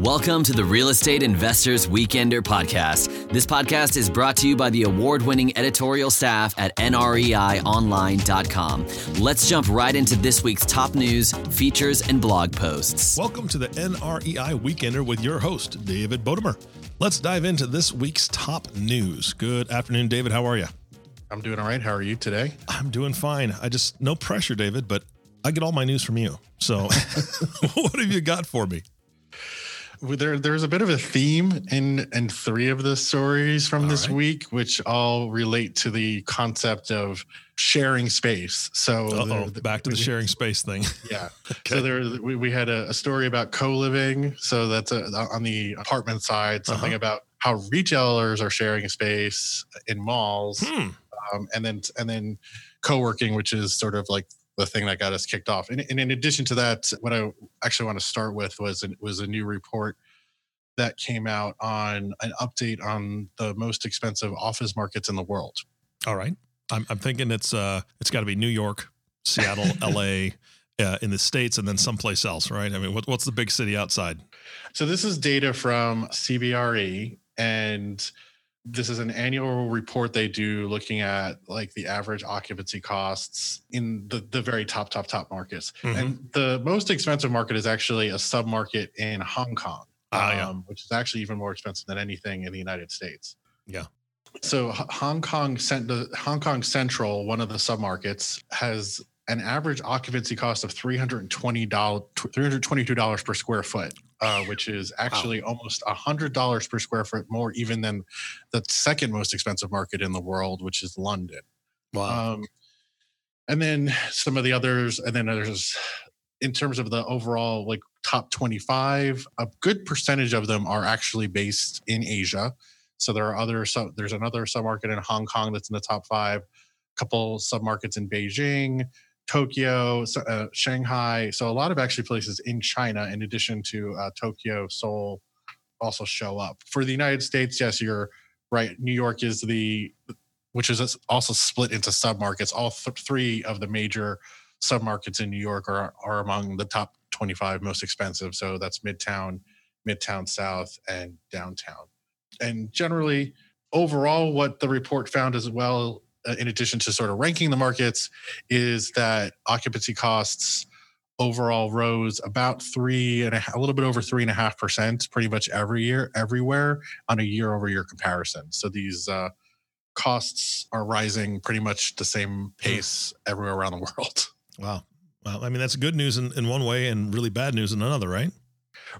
Welcome to the Real Estate Investors Weekender podcast. This podcast is brought to you by the award winning editorial staff at NREIOnline.com. Let's jump right into this week's top news, features, and blog posts. Welcome to the NREI Weekender with your host, David Bodemer. Let's dive into this week's top news. Good afternoon, David. How are you? I'm doing all right. How are you today? I'm doing fine. I just, no pressure, David, but I get all my news from you. So, what have you got for me? There, there's a bit of a theme in in three of the stories from all this right. week, which all relate to the concept of sharing space. So, the, back to the we, sharing space thing. Yeah. okay. So there, we, we had a, a, story about co-living. So that's a, on the apartment side. Something uh-huh. about how retailers are sharing space in malls, hmm. um, and then and then co-working, which is sort of like the thing that got us kicked off. And, and in addition to that, what I actually want to start with was was a new report that came out on an update on the most expensive office markets in the world. All right, I'm, I'm thinking it's uh it's got to be New York, Seattle, L.A. Uh, in the states, and then someplace else, right? I mean, what, what's the big city outside? So this is data from CBRE, and this is an annual report they do looking at like the average occupancy costs in the, the very top top top markets mm-hmm. and the most expensive market is actually a sub market in hong kong ah, um, yeah. which is actually even more expensive than anything in the united states yeah so hong kong sent the hong kong central one of the sub markets has an average occupancy cost of $320 $322 per square foot uh, which is actually wow. almost $100 per square foot more even than the second most expensive market in the world which is london. Wow. Um, and then some of the others and then there's in terms of the overall like top 25 a good percentage of them are actually based in asia. So there are other so there's another submarket in hong kong that's in the top five a couple submarkets in beijing Tokyo, uh, Shanghai. So a lot of actually places in China, in addition to uh, Tokyo, Seoul, also show up. For the United States, yes, you're right. New York is the, which is also split into submarkets. All th- three of the major submarkets in New York are are among the top 25 most expensive. So that's Midtown, Midtown South, and downtown. And generally, overall, what the report found as well in addition to sort of ranking the markets, is that occupancy costs overall rose about three and a, a little bit over three and a half percent pretty much every year, everywhere on a year over year comparison. So these uh, costs are rising pretty much the same pace everywhere around the world. Wow. Well, I mean, that's good news in, in one way and really bad news in another, right?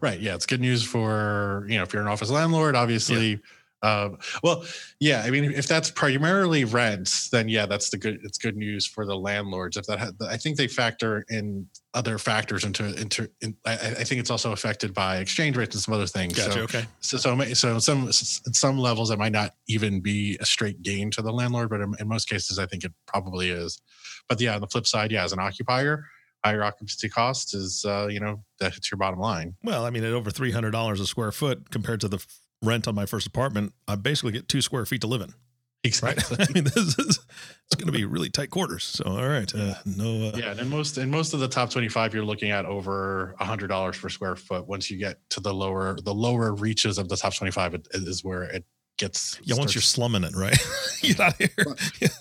Right. Yeah. It's good news for, you know, if you're an office landlord, obviously. Yeah um, well, yeah, I mean, if that's primarily rents, then yeah, that's the good. It's good news for the landlords. If that, ha- I think they factor in other factors into into. In, I, I, think it's also affected by exchange rates and some other things. Gotcha. So, okay. So, so, so some some levels it might not even be a straight gain to the landlord, but in, in most cases, I think it probably is. But yeah, on the flip side, yeah, as an occupier, higher occupancy costs is uh, you know that hits your bottom line. Well, I mean, at over three hundred dollars a square foot compared to the rent on my first apartment, I basically get two square feet to live in. Exactly. Right? I mean, this is it's going to be really tight quarters. So, all right, uh, no. Uh, yeah, and in most in most of the top twenty five, you're looking at over a hundred dollars per square foot. Once you get to the lower the lower reaches of the top twenty five, it is where it gets. Yeah, once you're slumming it, right? Get out of here.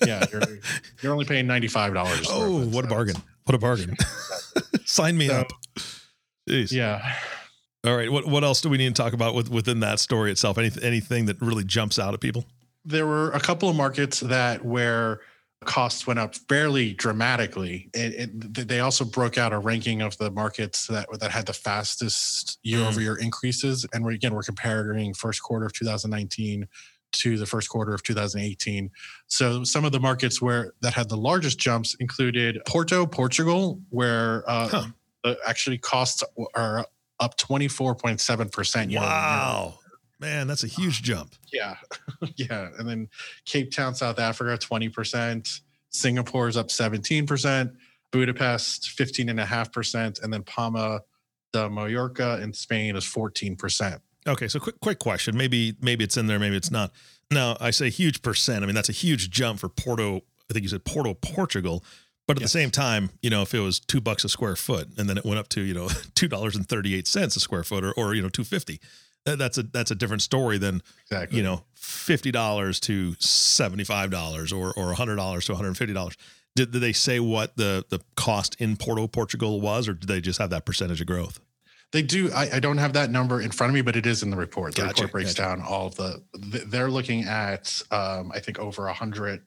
yeah, you're, you're only paying ninety five dollars. Oh, what a bargain! What a bargain! Sign me so, up. Jeez. Yeah. All right. What what else do we need to talk about with, within that story itself? Any, anything that really jumps out at people? There were a couple of markets that where costs went up fairly dramatically. It, it, they also broke out a ranking of the markets that that had the fastest year over year increases. And we're, again, we're comparing first quarter of 2019 to the first quarter of 2018. So some of the markets where that had the largest jumps included Porto, Portugal, where uh, huh. actually costs are up 24.7%. Wow. Man, that's a huge jump. Yeah. yeah. And then Cape Town, South Africa, 20%. Singapore is up 17%. Budapest, 15.5%. And then Palma de Mallorca in Spain is 14%. Okay, so quick quick question. Maybe maybe it's in there, maybe it's not. Now, I say huge percent. I mean, that's a huge jump for Porto. I think you said Porto, Portugal. But at Yes. the same time, you know, if it was two bucks a square foot and then it went up to, you know, two dollars and thirty eight cents a square foot or, or you know, two fifty, that's a that's a different story than exactly you know, fifty dollars to seventy five dollars or or hundred dollars to one hundred fifty dollars. Did, did they say what the the cost in Porto, Portugal was, or did they just have that percentage of growth? They do. I, I don't have that number in front of me, but it is in the report. The Gotcha, report breaks gotcha. down all of the. They're looking at, um, I think, over a hundred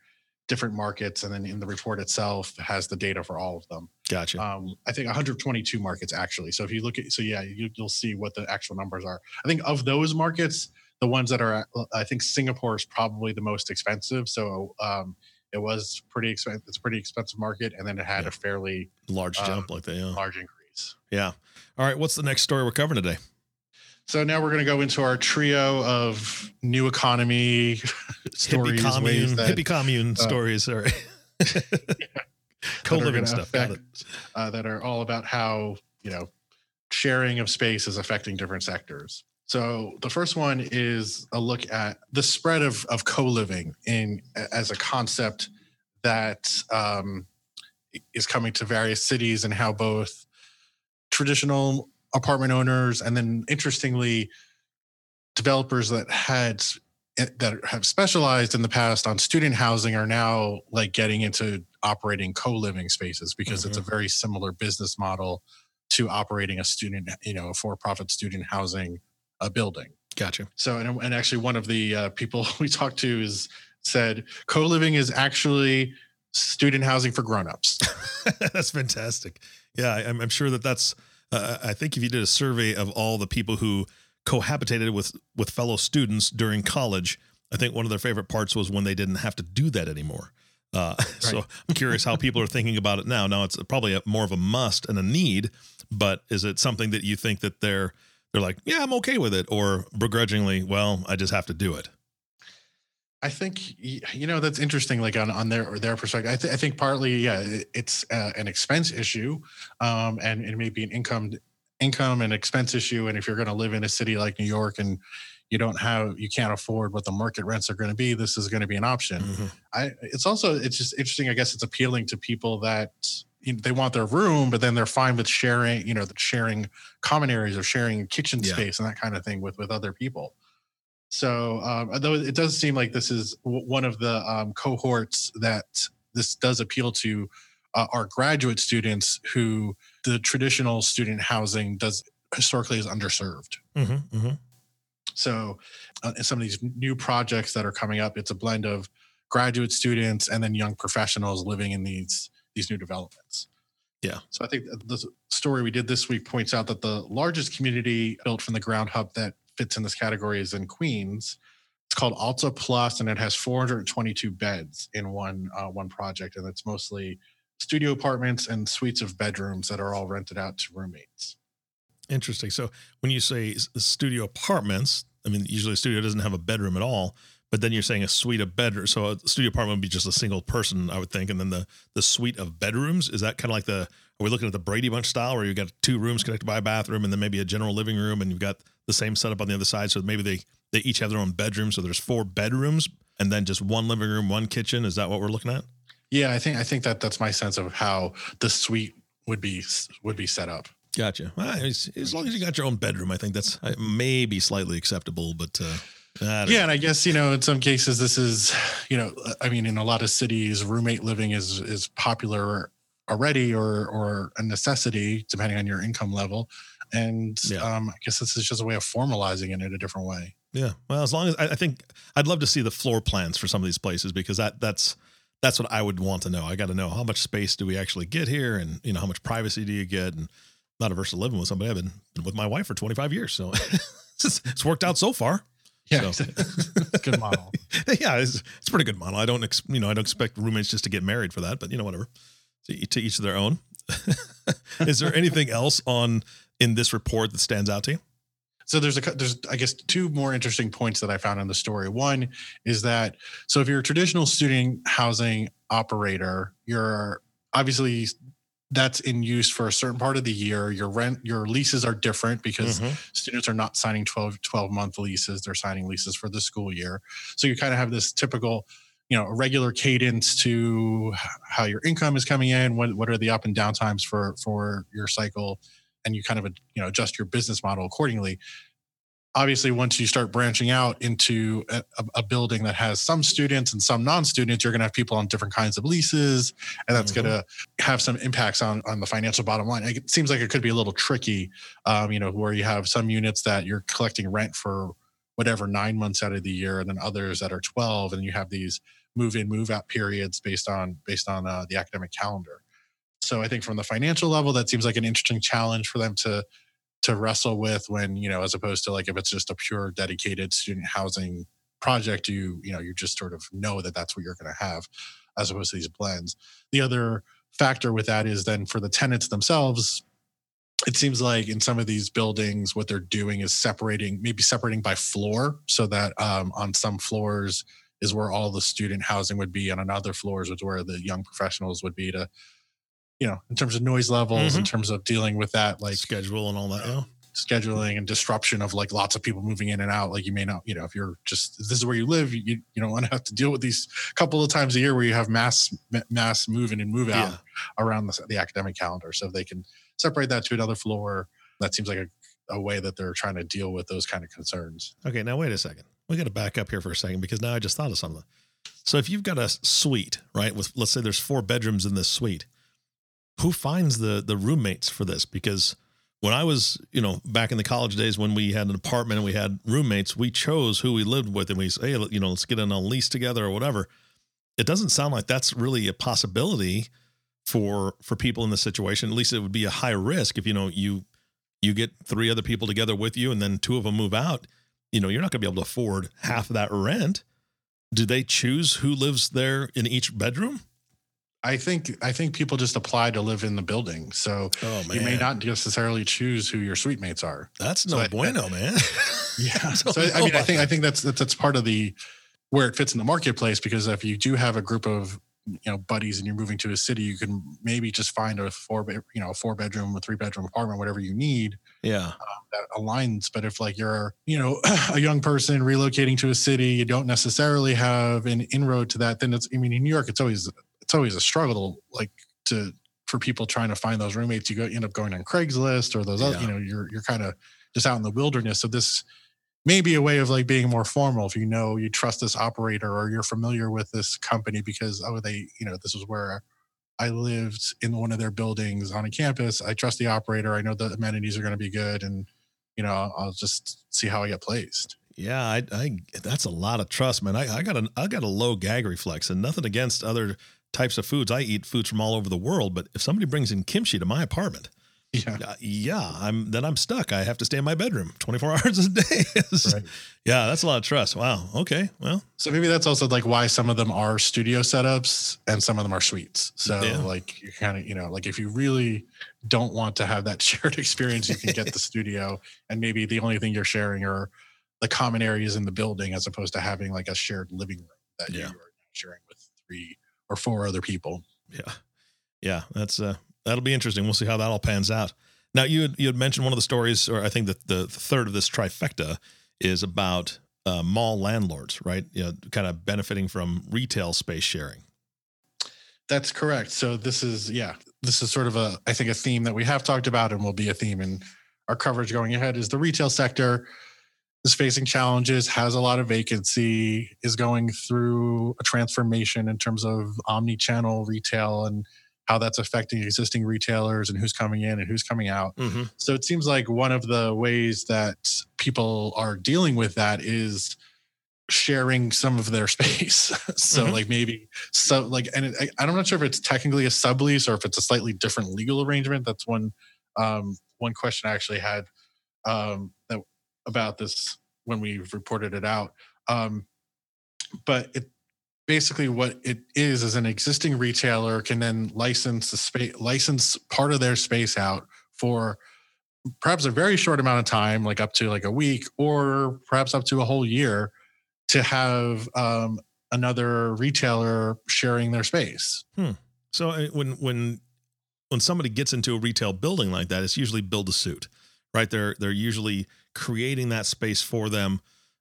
different markets, and then in the report itself has the data for all of them. Gotcha. Um, I think 122 markets actually. So if you look at, so yeah, you, you'll see what the actual numbers are. I think of those markets, the ones that are, I think Singapore is probably the most expensive. So um, it was pretty expensive. It's a pretty expensive market, and then it had Yeah. a fairly Large uh, jump like that. Yeah. large increase. Yeah. All right. What's the next story we're covering today? So now we're going to go into our trio of new economy stories, hippie commune, that, hippie commune uh, stories. Sorry. that are Co-living stuff. Affect- uh, that are all about how you know sharing of space is affecting different sectors. So the first one is a look at the spread of of co-living in as a concept that um, is coming to various cities and how both traditional apartment owners and then interestingly developers that had eh, that have specialized in the past on student housing are now like getting into operating co-living spaces because it's a very similar business model to operating a student you know a for-profit student housing uh, building Gotcha. so and, and actually one of the uh, people we talked to is said co-living is actually student housing for grown-ups that's fantastic. Yeah, I- I'm, I'm sure that that's. Uh, I think if you did a survey of all the people who cohabitated with with fellow students during college, I think one of their favorite parts was when they didn't have to do that anymore. Uh, So I'm curious how people are thinking about it now. Now it's probably a, more of a must and a need, but is it something that you think that they're they're like, yeah, I'm okay with it, or begrudgingly, well, I just have to do it. I think you know that's interesting. Like on on their their perspective, I, th- I think partly yeah, it's uh, an expense issue, um, and it may be an income income and expense issue. And if you're going to live in a city like New York and you don't have you can't afford what the market rents are going to be, this is going to be an option. Mhm. I it's also it's just interesting. I guess it's appealing to people that you know, they want their room, but then they're fine with sharing, you know, sharing common areas or sharing kitchen Yeah. space and that kind of thing with with other people. So, um, although it does seem like this is w- one of the um, cohorts that this does appeal to, uh, are graduate students who the traditional student housing does historically is underserved. Mhm, mhm. So, uh, in some of these new projects that are coming up, it's a blend of graduate students and then young professionals living in these these new developments. Yeah. So I think the story we did this week points out that the largest community built from the ground up that fits in this category is in Queens. It's called Alta Plus, and it has 422 beds in one uh, one project, and it's mostly studio apartments and suites of bedrooms that are all rented out to roommates. Interesting. So when you say studio apartments, I mean, usually a studio doesn't have a bedroom at all, but then you're saying a suite of bedrooms. So a studio apartment would be just a single person, I would think. And then the, the suite of bedrooms, is that kind of like the, are we looking at the Brady Bunch style where you've got two rooms connected by a bathroom and then maybe a general living room and you've got the same setup on the other side. So maybe they, they each have their own bedroom. So there's four bedrooms and then just one living room, one kitchen. Is that what we're looking at? Yeah, I think I think that that's my sense of how the suite would be would be set up. Gotcha. Well, as, as long as you got your own bedroom, I think that's uh, maybe slightly acceptable, but uh, Yeah, and I guess you know in some cases this is you know I mean in a lot of cities roommate living is is popular already or or a necessity depending on your income level, and Yeah. um, I guess this is just a way of formalizing it in a different way. Yeah. Well, as long as I, I think I'd love to see the floor plans for some of these places because that that's that's what I would want to know. I got to know how much space do we actually get here, and you know how much privacy do you get, and not averse to living with somebody. I've been, been with my wife for 25 years, so it's, it's worked out so far. Yeah, So- good model. yeah, it's, it's a pretty good model. I don't, ex, you know, I don't expect roommates just to get married for that, but you know, whatever. To, to each their own. Is there anything else on in this report that stands out to you? So there's a cou- there's I guess two more interesting points that I found in the story. One is that so if you're a traditional student housing operator, you're obviously that's in use for a certain part of the year. Your rent your leases are different because Mhm. students are not signing 12 12 month leases, they're signing leases for the school year. So you kind of have this typical you know a regular cadence to how your income is coming in what, what are the up and down times for for your cycle and you kind of you know adjust your business model accordingly obviously once you start branching out into a, a building that has some students and some non-students you're going to have people on different kinds of leases and that's mm-hmm. going to have some impacts on on the financial bottom line it seems like it could be a little tricky um, you know where you have some units that you're collecting rent for whatever nine months out of the year and then others that are 12 and you have these move in move out periods based on based on uh, the academic calendar so i think from the financial level that seems like an interesting challenge for them to to wrestle with when you know as opposed to like if it's just a pure dedicated student housing project you you know you just sort of know that that's what you're going to have as opposed to these blends. The other factor with that is then for the tenants themselves it seems like in some of these buildings what they're doing is separating maybe separating by floor so that um, on some floors is where all the student housing would be and on other floors is where the young professionals would be to you know in terms of noise levels mm-hmm. in terms of dealing with that like schedule and all that yeah scheduling and disruption of like lots of people moving in and out like you may not you know if you're just this is where you live you you don't want to have to deal with these couple of times a year where you have mass mass move in and move out yeah. around the, the academic calendar so if they can separate that to another floor that seems like a, a way that they're trying to deal with those kind of concerns okay now wait a second we got to back up here for a second because now I just thought of something. So if you've got a suite, right, with let's say there's four bedrooms in this suite, who finds the the roommates for this? Because when I was, you know, back in the college days when we had an apartment and we had roommates, we chose who we lived with and we say, hey, you know, let's get in a lease together or whatever. It doesn't sound like that's really a possibility for for people in this situation. At least it would be a high risk if you know you you get three other people together with you and then two of them move out you know, you're not going to be able to afford half of that rent. Do they choose who lives there in each bedroom? I think I think people just apply to live in the building, so oh, you may not necessarily choose who your suite mates are. That's no so bueno, I, man. yeah. so I, I mean, I think I think that's that's part of the where it fits in the marketplace because if you do have a group of you know buddies and you're moving to a city you can maybe just find a four you know a four bedroom a three bedroom apartment whatever you need yeah uh, that aligns but if like you're you know a young person relocating to a city you don't necessarily have an inroad to that then it's i mean in new york it's always it's always a struggle like to for people trying to find those roommates you go you end up going on craigslist or those yeah. other you know you're you're kind of just out in the wilderness so this may be a way of like being more formal if you know you trust this operator or you're familiar with this company because oh they you know this is where I lived in one of their buildings on a campus. I trust the operator. I know the amenities are going to be good, and you know I'll just see how I get placed. Yeah, I, I that's a lot of trust, man. I, I got a I got a low gag reflex, and nothing against other types of foods. I eat foods from all over the world, but if somebody brings in kimchi to my apartment, yeah. Uh, yeah, I'm then I'm stuck. I have to stay in my bedroom 24 hours a day. right. Yeah, that's a lot of trust. Wow. Okay. Well, so maybe that's also like why some of them are studio setups and some of them are suites. So yeah. like you kind of, you know, like if you really don't want to have that shared experience, you can get the studio and maybe the only thing you're sharing are the common areas in the building as opposed to having like a shared living room that yeah. you are sharing with three or four other people. Yeah. Yeah, that's uh that'll be interesting. We'll see how that all pans out. Now, you had, you had mentioned one of the stories, or I think that the, the third of this trifecta is about uh, mall landlords, right? You know, kind of benefiting from retail space sharing. That's correct. So this is yeah, this is sort of a I think a theme that we have talked about and will be a theme in our coverage going ahead. Is the retail sector is facing challenges, has a lot of vacancy, is going through a transformation in terms of omni-channel retail and how that's affecting existing retailers and who's coming in and who's coming out. Mm-hmm. So it seems like one of the ways that people are dealing with that is sharing some of their space. so mm-hmm. like maybe so like and it, I, I'm not sure if it's technically a sublease or if it's a slightly different legal arrangement. That's one um, one question I actually had um, that about this when we reported it out. Um, but it basically what it is is an existing retailer can then license the space license part of their space out for perhaps a very short amount of time like up to like a week or perhaps up to a whole year to have um, another retailer sharing their space hmm. so uh, when when when somebody gets into a retail building like that it's usually build to suit right they're they're usually creating that space for them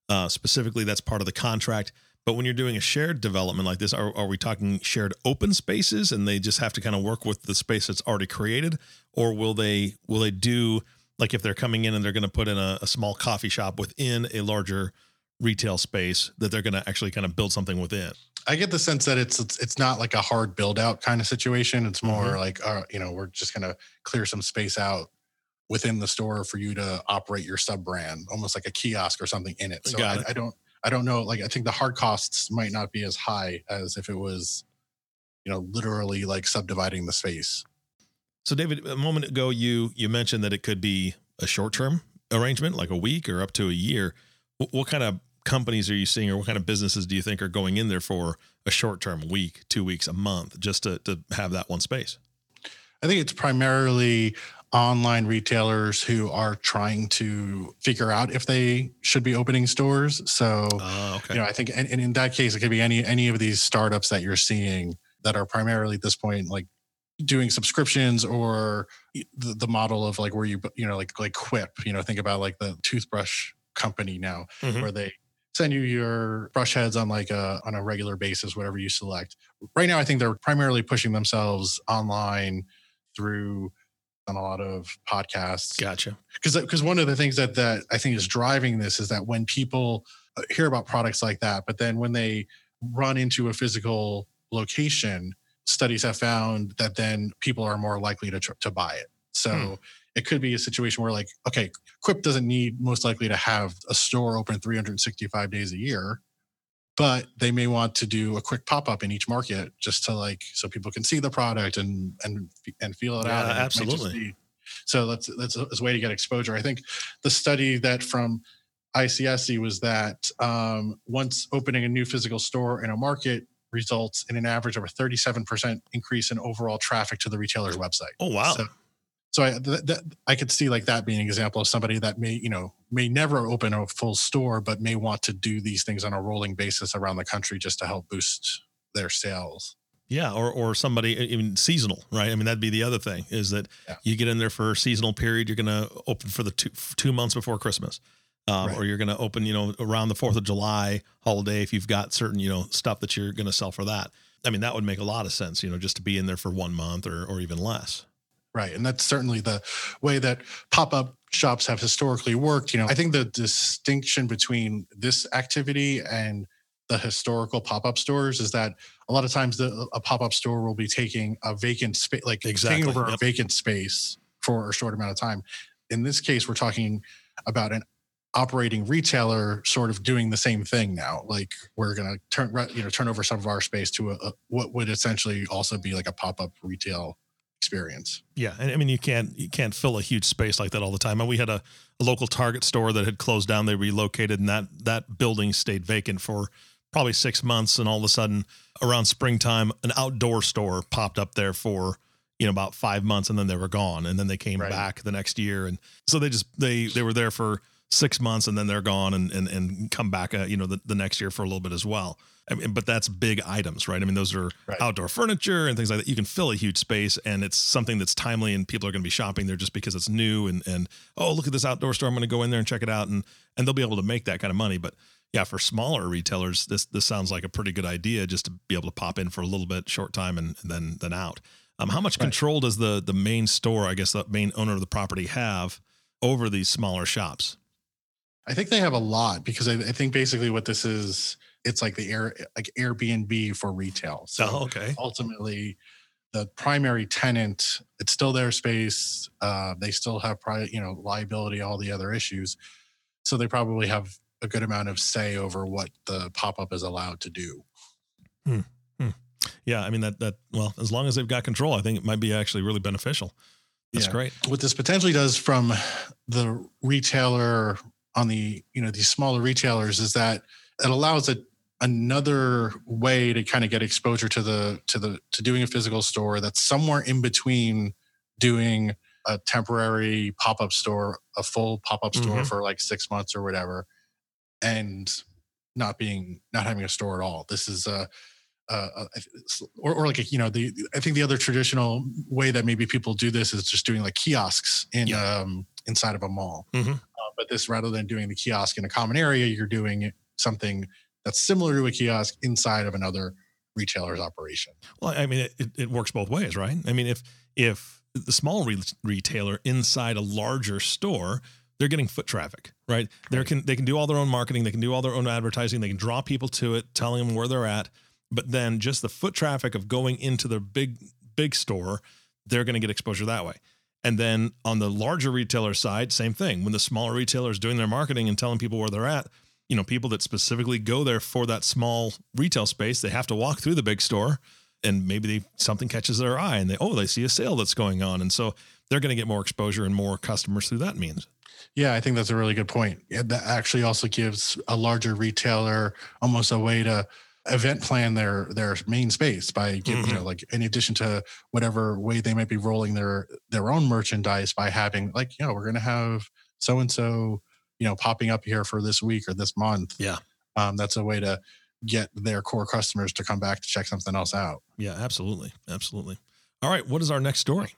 uh, specifically that's part of the contract But when you're doing a shared development like this, are, are we talking shared open spaces and they just have to kind of work with the space that's already created? Or will they will they do like if they're coming in and they're going to put in a, a small coffee shop within a larger retail space that they're going to actually kind of build something within? I get the sense that it's it's, it's not like a hard build out kind of situation. It's more Mhm. like uh, you know we're just gonna clear some space out within the store for you to operate your sub brand, almost like a kiosk or something in it. So I, it. I don't I don't know. Like I think the hard costs might not be as high as if it was you know literally like subdividing the space. So, David, a moment ago, you you mentioned that it could be a short term arrangement, like a week or up to a year. What, what kind of companies are you seeing, or what kind of businesses do you think are going in there for a short term, week, two weeks, a month, just to to have that one space? I think it's primarily online retailers who are trying to figure out if they should be opening stores. So Oh, okay. you know, I think, and, and in that case, it could be any any of these startups that you're seeing that are primarily at this point like doing subscriptions or the, the model of like where you you know like like Quip. You know, think about like the toothbrush company now, Mhm. where they send you your brush heads on like a on a regular basis, whatever you select. Right now, I think they're primarily pushing themselves online through on a lot of podcasts Gotcha. because because one of the things that that I think is driving this is that when people uh, hear about products like that, but then when they run into a physical location, studies have found that then people are more likely to tr- to buy it. So Hmm. it could be a situation where like, okay, Quip doesn't need most likely to have a store open 365 days a year, but they may want to do a quick pop up in each market just to like so people can see the product and and and feel it out. Yeah, it just absolutely. be- so that's that's a, that's a way to get exposure. I think the study that from ICSC was that um, once opening a new physical store in a market results in an average of a 37% increase in overall traffic to the retailer's website. Oh, wow. So, so I, th- th- I could see like that being an example of somebody that may, you know, may never open a full store, but may want to do these things on a rolling basis around the country just to help boost their sales. Yeah, or or somebody even seasonal, right? I mean, that'd be the other thing is that Yeah. you get in there for a seasonal period. You're going to open for the two two months before Christmas, um, Right. or you're going to open, you know, around the Fourth of July holiday if you've got certain, you know, stuff that you're going to sell for that. I mean, that would make a lot of sense, you know, just to be in there for one month or or even less. Right. And that's certainly the way that pop up shops have historically worked. You know, I think the distinction between this activity and the historical pop up stores is that a lot of times the, a pop up store will be taking a vacant space, like Exactly, taking over a vacant space for a short amount of time. In this case, we're talking about an operating retailer sort of doing the same thing now. Like we're going to turn, you know, turn over some of our space to a, a what would essentially also be like a pop up retail experience. Yeah, and I mean you can't you can't fill a huge space like that all the time. And we had a, a local Target store that had closed down. They relocated, and that that building stayed vacant for probably six months. And all of a sudden, around springtime, an outdoor store popped up there for you know about five months, and then they were gone. And then they came Right. back the next year, and so they just they they were there for six months, and then they're gone, and and and come back uh, you know the, the next year for a little bit as well. I mean, but that's big items, right? I mean, those are Right. outdoor furniture and things like that. You can fill a huge space, and it's something that's timely, and people are going to be shopping there just because it's new. And and oh, look at this outdoor store! I'm going to go in there and check it out, and and they'll be able to make that kind of money. But yeah, for smaller retailers, this this sounds like a pretty good idea, just to be able to pop in for a little bit, short time, and, and then then out. Um, how much Right. control does the the main store, I guess, the main owner of the property have over these smaller shops? I think they have a lot because I, I think basically what this is, it's like the air like Airbnb for retail. So oh, okay. ultimately, the primary tenant, it's still their space. Uh, they still have private, you know, liability, all the other issues. So they probably have a good amount of say over what the pop up is allowed to do. Yeah, I mean that that well, as long as they've got control, I think it might be actually really beneficial. That's Yeah. great. what this potentially does from the retailer on the you know these smaller retailers is that it allows a another way to kind of get exposure to the to the to doing a physical store that's somewhere in between doing a temporary pop-up store a full pop-up store Mhm. for like six months or whatever and not being not having a store at all this is a uh, or, or like a, you know the I think the other traditional way that maybe people do this is just doing like kiosks in Yeah. um, inside of a mall. Mhm. But this rather than doing the kiosk in a common area, you're doing something that's similar to a kiosk inside of another retailer's operation. Well, I mean, it, it works both ways, right? I mean, if if the small re- retailer inside a larger store, they're getting foot traffic, right? They can they can do all their own marketing, they can do all their own advertising, they can draw people to it, telling them where they're at. But then just the foot traffic of going into the big big store, they're going to get exposure that way. And then on the larger retailer side, same thing. When the smaller retailer is doing their marketing and telling people where they're at, you know, people that specifically go there for that small retail space, they have to walk through the big store and maybe they, something catches their eye and they, oh, they see a sale that's going on. And so they're going to get more exposure and more customers through that means. Yeah, I think that's a really good point. That actually also gives a larger retailer almost a way to event plan their their main space by giving mm-hmm. you know like in addition to whatever way they might be rolling their their own merchandise by having like you know we're going to have so and so you know popping up here for this week or this month. Yeah. Um, that's a way to get their core customers to come back to check something else out. Yeah absolutely. Absolutely. All right what is our next story?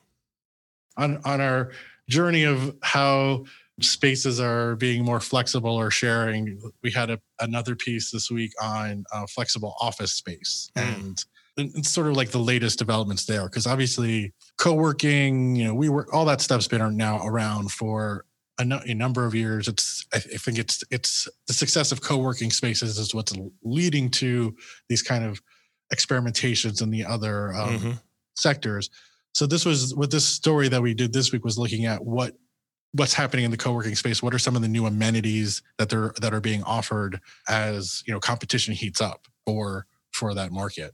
On on our journey of how spaces are being more flexible or sharing. We had a, another piece this week on uh, flexible office space mm. and it's sort of like the latest developments there because obviously co-working you know WeWork all that stuff's been now around for a, no, a number of years it's I, think it's it's the success of co-working spaces is what's leading to these kind of experimentations in the other um, mm-hmm. sectors so this was what this story that we did this week was looking at what what's happening in the co-working space what are some of the new amenities that they're that are being offered as you know competition heats up for for that market?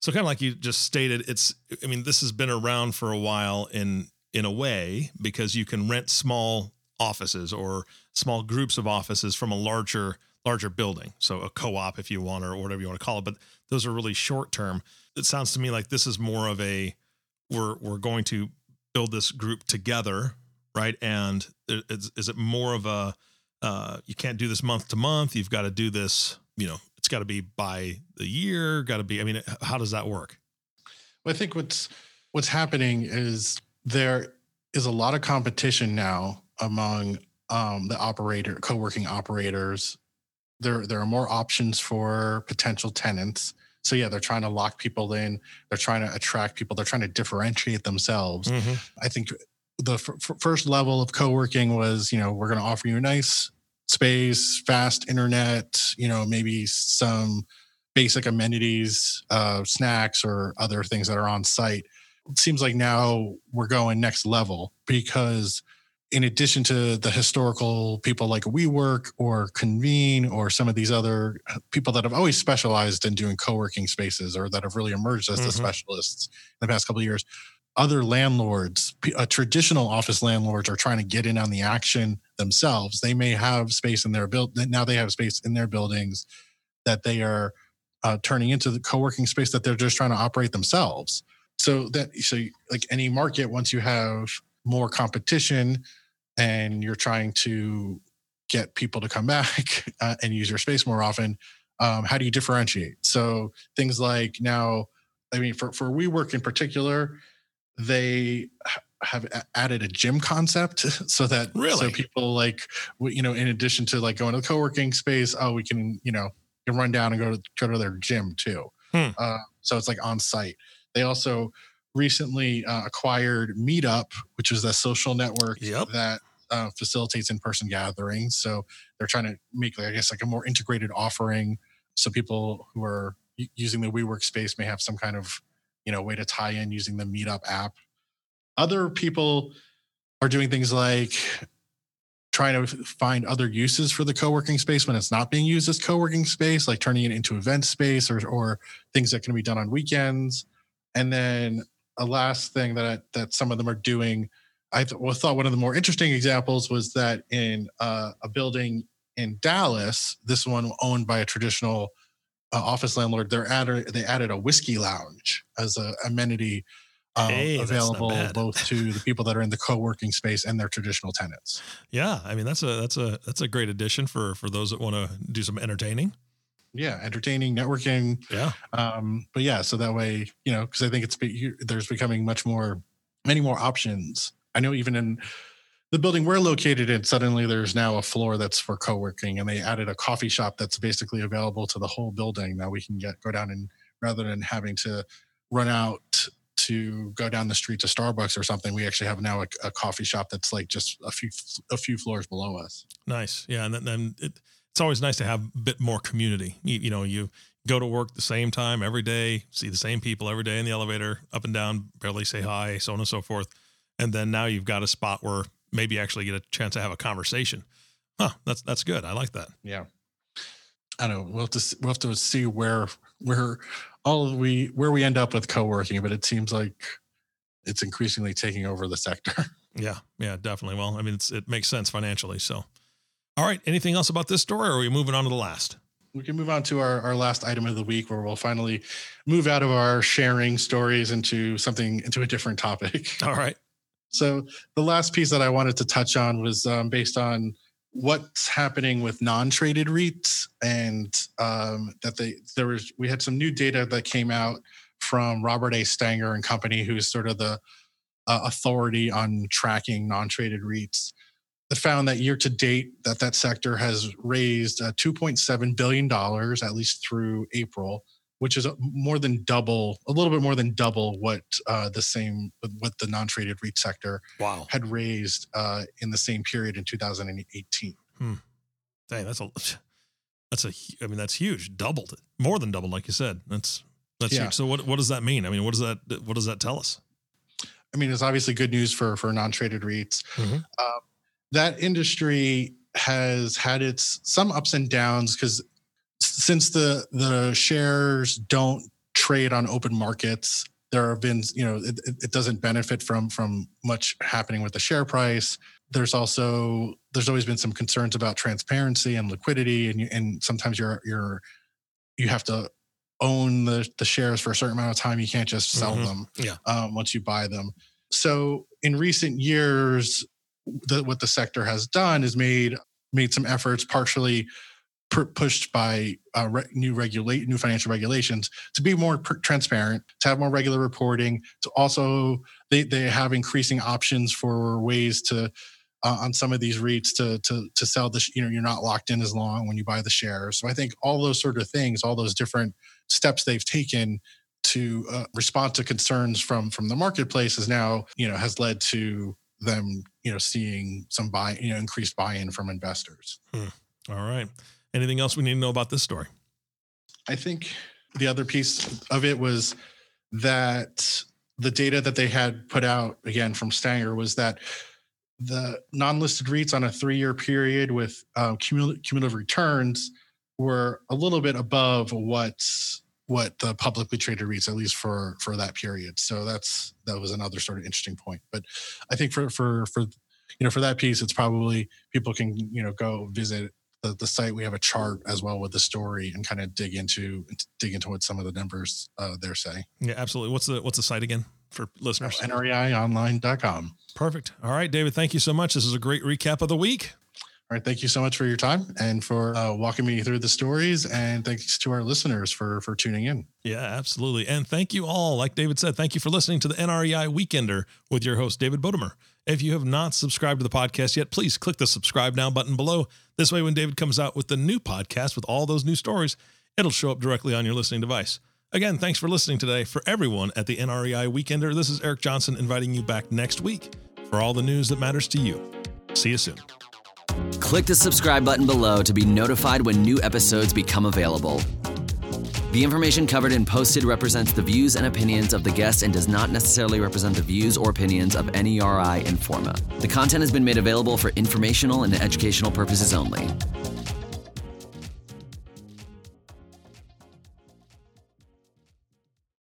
So kind of like you just stated it's i mean this has been around for a while in in a way because you can rent small offices or small groups of offices from a larger larger building. So a co-op if you want or whatever you want to call it but those are really short term it sounds to me like this is more of a we're we're going to build this group together right? And is, is it more of a uh, you can't do this month to month? You've got to do this, you know, it's got to be by the year. Got to be. I mean, how does that work? Well, I think what's what's happening is there is a lot of competition now among um, the operator co-working operators. There there are more options for potential tenants. So yeah, they're trying to lock people in. They're trying to attract people. They're trying to differentiate themselves. Mm-hmm. I think the f- first level of co-working was you know we're going to offer you a nice space fast internet you know maybe some basic amenities uh, snacks or other things that are on site it seems like now we're going next level because in addition to the historical people like WeWork or Convene or some of these other people that have always specialized in doing co-working spaces or that have really emerged as mm-hmm. the specialists in the past couple of years, other landlords, uh, traditional office landlords, are trying to get in on the action themselves. They may have space in their build now. They have space in their buildings that they are uh, turning into the co-working space that they're just trying to operate themselves. So that so like any market, once you have more competition and you're trying to get people to come back uh, and use your space more often, um, how do you differentiate? So things like now, I mean, for for WeWork in particular, they have added a gym concept so that really so people like you know in addition to like going to the co-working space oh we can you know can run down and go to go to their gym too hmm. uh, so it's like on site they also recently uh, acquired meetup which is a social network yep. that uh, facilitates in-person gatherings so they're trying to make like i guess like a more integrated offering so people who are using the WeWork space may have some kind of you know way to tie in using the meetup app. Other people are doing things like trying to find other uses for the co-working space when it's not being used as co-working space like turning it into event space or, or things that can be done on weekends. And then a last thing that that some of them are doing i th- well, thought one of the more interesting examples was that in uh, a building in dallas this one owned by a traditional uh, office landlord, they're added they added a whiskey lounge as a amenity um, hey, available both to the people that are in the co-working space and their traditional tenants. Yeah, I mean that's a that's a that's a great addition for for those that want to do some entertaining. Yeah, entertaining, networking. Yeah. Um, but yeah, so that way, you know, because I think it's be, there's becoming much more, many more options. I know even in the building we're located in, suddenly there's now a floor that's for co-working, and they added a coffee shop that's basically available to the whole building. Now we can get go down and rather than having to run out to go down the street to Starbucks or something, we actually have now a, a coffee shop that's like just a few a few floors below us. Nice, yeah, and then, it, it's always nice to have a bit more community. You, you know, you go to work the same time every day, see the same people every day in the elevator, up and down, barely say hi, so on and so forth. And then now you've got a spot where maybe actually get a chance to have a conversation. Huh, that's that's good. I like that. Yeah. I don't know. We'll have to we'll have to see where where all we where we end up with co-working, but it seems like it's increasingly taking over the sector. Yeah, yeah, definitely. Well, I mean, it's, it makes sense financially. So, all right. Anything else about this story, or are we moving on to the last? We can move on to our, our last item of the week, where we'll finally move out of our sharing stories into something into a different topic. All right. So the last piece that I wanted to touch on was um, based on what's happening with non-traded REITs, and um, that they there was we had some new data that came out from Robert A. Stanger and Company, who's sort of the uh, authority on tracking non-traded REITs. That found that year to date that that sector has raised uh, 2.7 billion dollars at least through April which is more than double, a little bit more than double what uh, the same what the non-traded REIT sector wow. had raised uh, in the same period in 2018. Hmm. Dang, that's a that's a I mean that's huge, doubled it, more than doubled, like you said. That's that's yeah. huge. So what what does that mean? I mean, what does that what does that tell us? I mean, it's obviously good news for for non-traded REITs. Mm-hmm. Uh, that industry has had its some ups and downs because since the the shares don't trade on open markets there have been you know it, it doesn't benefit from from much happening with the share price. There's also there's always been some concerns about transparency and liquidity and you, and sometimes you're you're you have to own the the shares for a certain amount of time. You can't just sell mm-hmm. them yeah. um, once you buy them. So in recent years the, what the sector has done is made made some efforts partially pushed by uh, re- new regulate new financial regulations to be more transparent, to have more regular reporting. To also, they they have increasing options for ways to uh, on some of these REITs to to to sell the sh- you know you're not locked in as long when you buy the shares. So I think all those sort of things, all those different steps they've taken to uh, respond to concerns from from the marketplace is now you know has led to them you know seeing some buy you know increased buy-in from investors. Hmm. All right. Anything else we need to know about this story? I think the other piece of it was that the data that they had put out again from Stanger was that the non-listed REITs on a three-year period with um, cumulative, cumulative returns were a little bit above what what the publicly traded REITs, at least for for that period. So that's that was another sort of interesting point. But I think for for for you know for that piece, it's probably people can you know go visit the, the site we have a chart as well with the story and kind of dig into dig into what some of the numbers uh, they're saying yeah absolutely. What's the what's the site again for listeners? Oh, nreionline.com perfect. All right david thank you so much. This is a great recap of the week all right thank you so much for your time and for uh, walking me through the stories and thanks to our listeners for for tuning in yeah absolutely and thank you all like david said thank you for listening to the nrei weekender with your host david bodemer if you have not subscribed to the podcast yet, please click the subscribe now button below. This way, when David comes out with the new podcast with all those new stories, it'll show up directly on your listening device. Again, thanks for listening today. For everyone at the NREI Weekender, this is Eric Johnson inviting you back next week for all the news that matters to you. See you soon. Click the subscribe button below to be notified when new episodes become available. The information covered and posted represents the views and opinions of the guest and does not necessarily represent the views or opinions of NREI Informa. The content has been made available for informational and educational purposes only.